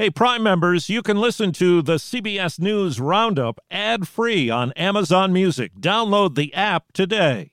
Hey, Prime members, you can listen to the CBS News Roundup ad free on Amazon Music. Download the app today.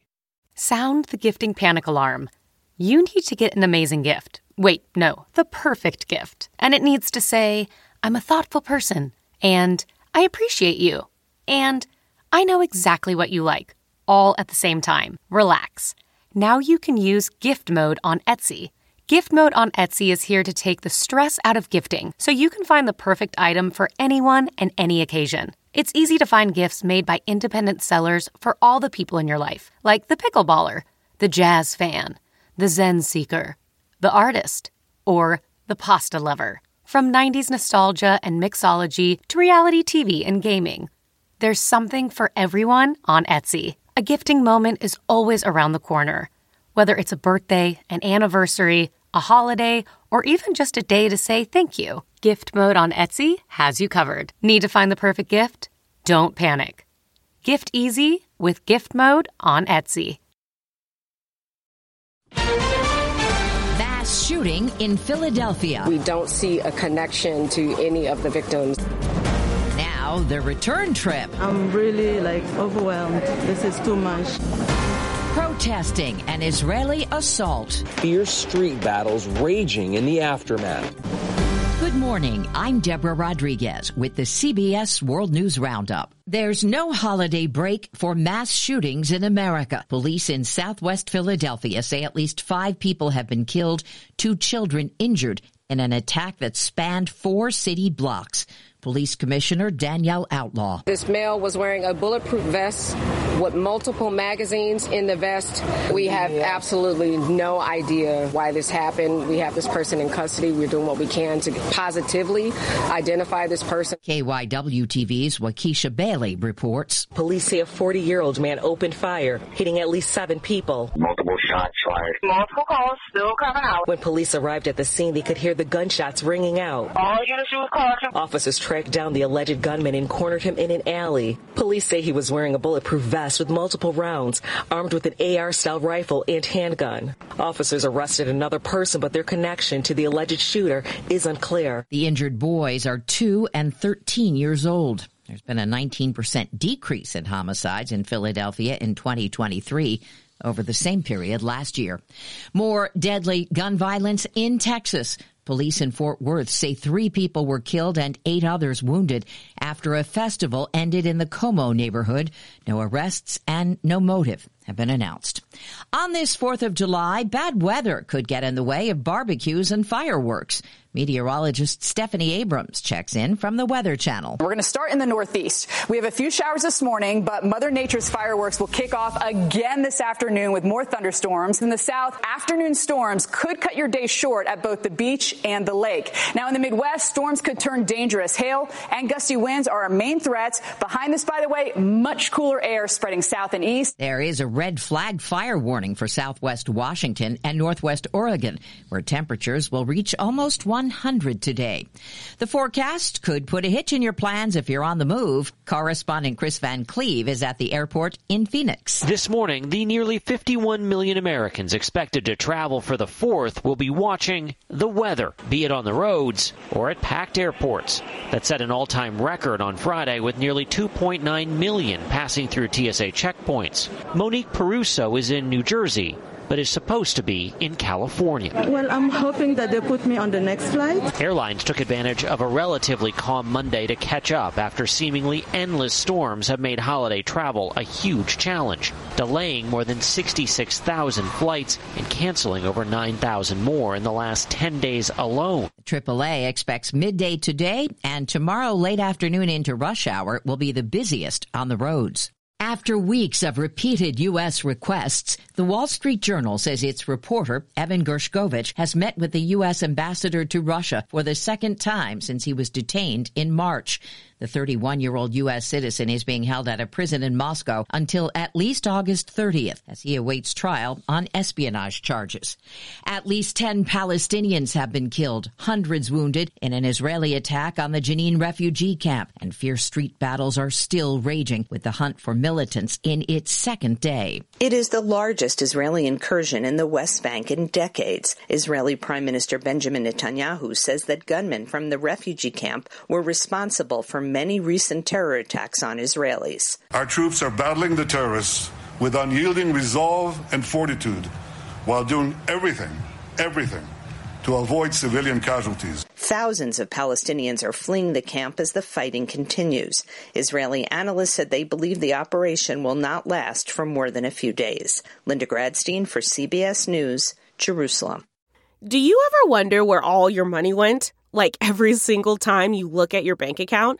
Sound the gifting panic alarm. You need to get an amazing gift. Wait, no, the perfect gift. And it needs to say, I'm a thoughtful person, and I appreciate you, and I know exactly what you like, all at the same time. Relax. Now you can use gift mode on Etsy. Gift mode on Etsy is here to take the stress out of gifting so you can find the perfect item for anyone and any occasion. It's easy to find gifts made by independent sellers for all the people in your life, like the pickleballer, the jazz fan, the Zen seeker, the artist, or the pasta lover. From 90s nostalgia and mixology to reality TV and gaming, there's something for everyone on Etsy. A gifting moment is always around the corner. Whether it's a birthday, an anniversary, a holiday, or even just a day to say thank you. Gift mode on Etsy has you covered. Need to find the perfect gift? Don't panic. Gift easy with gift mode on Etsy. Mass shooting in Philadelphia. We don't see a connection to any of the victims. Now, the return trip. I'm really like overwhelmed. This is too much protesting an Israeli assault. Fierce street battles raging in the aftermath. Good morning. I'm Deborah Rodriguez with the CBS World News Roundup. There's no holiday break for mass shootings in America. Police in southwest Philadelphia say at least five people have been killed, two children injured in an attack that spanned four city blocks. Police Commissioner Danielle Outlaw. This male was wearing a bulletproof vest with multiple magazines in the vest. We have absolutely no idea why this happened. We have this person in custody. We're doing what we can to positively identify this person. KYW TV's Wakisha Bailey reports. Police say a 40 year old man opened fire, hitting at least seven people. Multiple shots fired. Multiple calls still coming out. When police arrived at the scene, they could hear the gunshots ringing out. All units was caution. Officers tracked down the alleged gunman and cornered him in an alley. Police say he was wearing a bulletproof vest with multiple rounds, armed with an AR style rifle and handgun. Officers arrested another person, but their connection to the alleged shooter is unclear. The injured boys are 2 and 13 years old. There's been a 19% decrease in homicides in Philadelphia in 2023 over the same period last year. More deadly gun violence in Texas. Police in Fort Worth say three people were killed and eight others wounded after a festival ended in the Como neighborhood. No arrests and no motive have been announced. On this 4th of July, bad weather could get in the way of barbecues and fireworks. Meteorologist Stephanie Abrams checks in from the Weather Channel. We're going to start in the Northeast. We have a few showers this morning, but Mother Nature's fireworks will kick off again this afternoon with more thunderstorms. In the South, afternoon storms could cut your day short at both the beach and the lake. Now in the Midwest, storms could turn dangerous. Hail and gusty winds are our main threats. Behind this, by the way, much cooler air spreading south and east. There is a red flag fire warning for southwest Washington and northwest Oregon, where temperatures will reach almost 100 today. The forecast could put a hitch in your plans if you're on the move. Correspondent Kris Van Cleave is at the airport in Phoenix. This morning, the nearly 51 million Americans expected to travel for the 4th will be watching the weather, be it on the roads or at packed airports. That set an all-time record on Friday with nearly 2.9 million passing through TSA checkpoints. Monique Peruso is in New Jersey but is supposed to be in California. Well, I'm hoping that they put me on the next flight. Airlines took advantage of a relatively calm Monday to catch up after seemingly endless storms have made holiday travel a huge challenge, delaying more than 66,000 flights and canceling over 9,000 more in the last 10 days alone. AAA expects midday today and tomorrow late afternoon into rush hour will be the busiest on the roads. After weeks of repeated U.S. requests, the Wall Street Journal says its reporter, Evan Gershkovich, has met with the U.S. ambassador to Russia for the second time since he was detained in March. The 31 year old U.S. citizen is being held at a prison in Moscow until at least August 30th as he awaits trial on espionage charges. At least 10 Palestinians have been killed, hundreds wounded in an Israeli attack on the Jenin refugee camp, and fierce street battles are still raging with the hunt for militants in its second day. It is the largest Israeli incursion in the West Bank in decades. Israeli Prime Minister Benjamin Netanyahu says that gunmen from the refugee camp were responsible for many recent terror attacks on Israelis. Our troops are battling the terrorists with unyielding resolve and fortitude while doing everything, everything to avoid civilian casualties. Thousands of Palestinians are fleeing the camp as the fighting continues. Israeli analysts said they believe the operation will not last for more than a few days. Linda Gradstein for CBS News, Jerusalem. Do you ever wonder where all your money went? Like every single time you look at your bank account?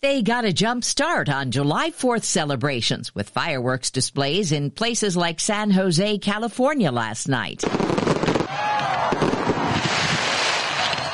They got a jump start on July 4th celebrations with fireworks displays in places like San Jose, California last night.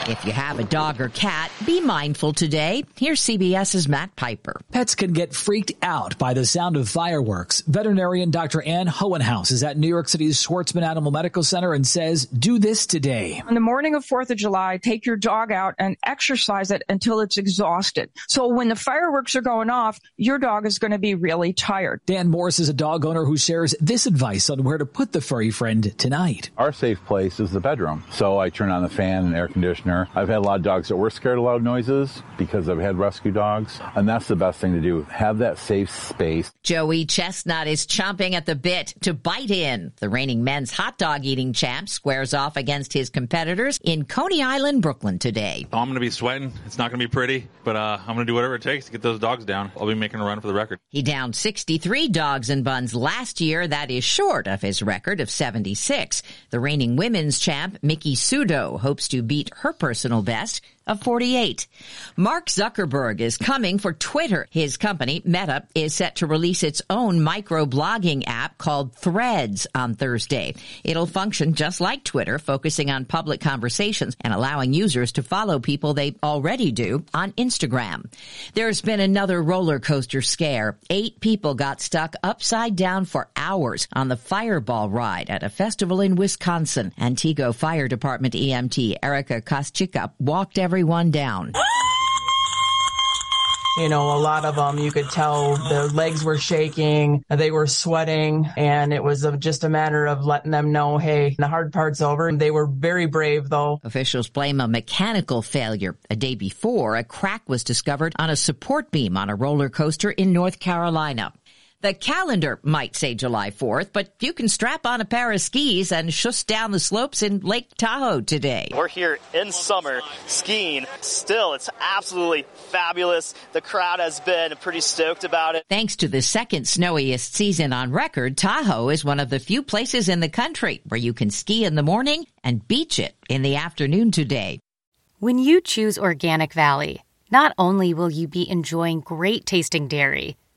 If you have a dog or cat, be mindful today. Here's CBS's Matt Piper. Pets can get freaked out by the sound of fireworks. Veterinarian Dr. Ann Hohenhaus is at New York City's Schwarzman Animal Medical Center and says, do this today. On the morning of 4th of July, take your dog out and exercise it until it's exhausted. So when the fireworks are going off, your dog is going to be really tired. Dan Morris is a dog owner who shares this advice on where to put the furry friend tonight. Our safe place is the bedroom. So I turn on the fan and air conditioner I've had a lot of dogs that were scared of loud noises because I've had rescue dogs, and that's the best thing to do. Have that safe space. Joey Chestnut is chomping at the bit to bite in. The reigning men's hot dog eating champ squares off against his competitors in Coney Island, Brooklyn today. I'm going to be sweating. It's not going to be pretty, but uh, I'm going to do whatever it takes to get those dogs down. I'll be making a run for the record. He downed 63 dogs and buns last year. That is short of his record of 76. The reigning women's champ, Miki Sudo, hopes to beat her personal best of 48. Mark Zuckerberg is coming for Twitter. His company, Meta, is set to release its own microblogging app called Threads on Thursday. It'll function just like Twitter, focusing on public conversations and allowing users to follow people they already do on Instagram. There's been another roller coaster scare. Eight people got stuck upside down for hours on the Fireball ride at a festival in Wisconsin. Antigo Fire Department EMT Erica Koschika walked every everyone down. You know, a lot of them, you could tell their legs were shaking, they were sweating, and it was just a matter of letting them know, hey, the hard part's over. They were very brave, though. Officials blame a mechanical failure. A day before, a crack was discovered on a support beam on a roller coaster in North Carolina. The calendar might say July 4th, but you can strap on a pair of skis and shush down the slopes in Lake Tahoe today. We're here in summer skiing. Still, it's absolutely fabulous. The crowd has been pretty stoked about it. Thanks to the second snowiest season on record, Tahoe is one of the few places in the country where you can ski in the morning and beach it in the afternoon today. When you choose Organic Valley, not only will you be enjoying great tasting dairy,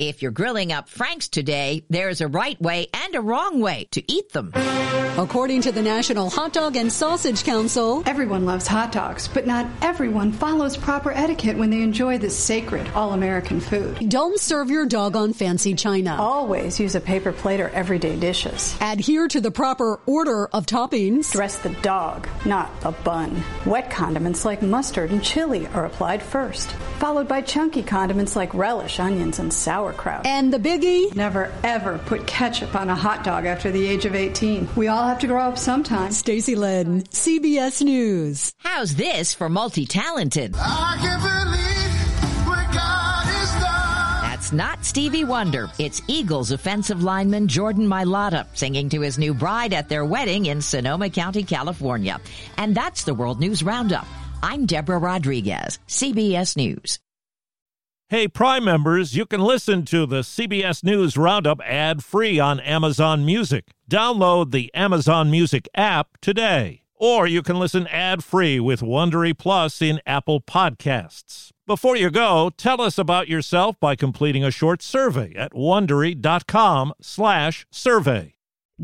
If you're grilling up Franks today, there's a right way and a wrong way to eat them. According to the National Hot Dog and Sausage Council, everyone loves hot dogs, but not everyone follows proper etiquette when they enjoy this sacred all American food. Don't serve your dog on fancy china. Always use a paper plate or everyday dishes. Adhere to the proper order of toppings. Dress the dog, not a bun. Wet condiments like mustard and chili are applied first, followed by chunky condiments like relish, onions, and sauerkraut sauerkraut. And the biggie? Never ever put ketchup on a hot dog after the age of 18. We all have to grow up sometime. Stacy Lynn, CBS News. How's this for multi-talented? That's not Stevie Wonder. It's Eagles offensive lineman Jordan Mailata singing to his new bride at their wedding in Sonoma County, California. And that's the World News Roundup. I'm Deborah Rodriguez, CBS News. Hey, Prime members, you can listen to the CBS News Roundup ad free on Amazon Music. Download the Amazon Music app today. Or you can listen ad free with Wondery Plus in Apple Podcasts. Before you go, tell us about yourself by completing a short survey at wondery.com/slash survey.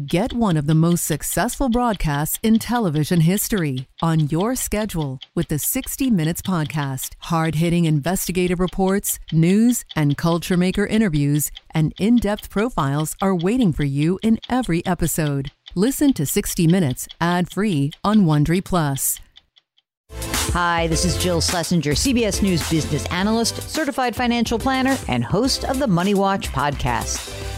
Get one of the most successful broadcasts in television history on your schedule with the 60 Minutes Podcast. Hard hitting investigative reports, news, and culture maker interviews, and in depth profiles are waiting for you in every episode. Listen to 60 Minutes ad free on Wondery Plus. Hi, this is Jill Schlesinger, CBS News business analyst, certified financial planner, and host of the Money Watch podcast.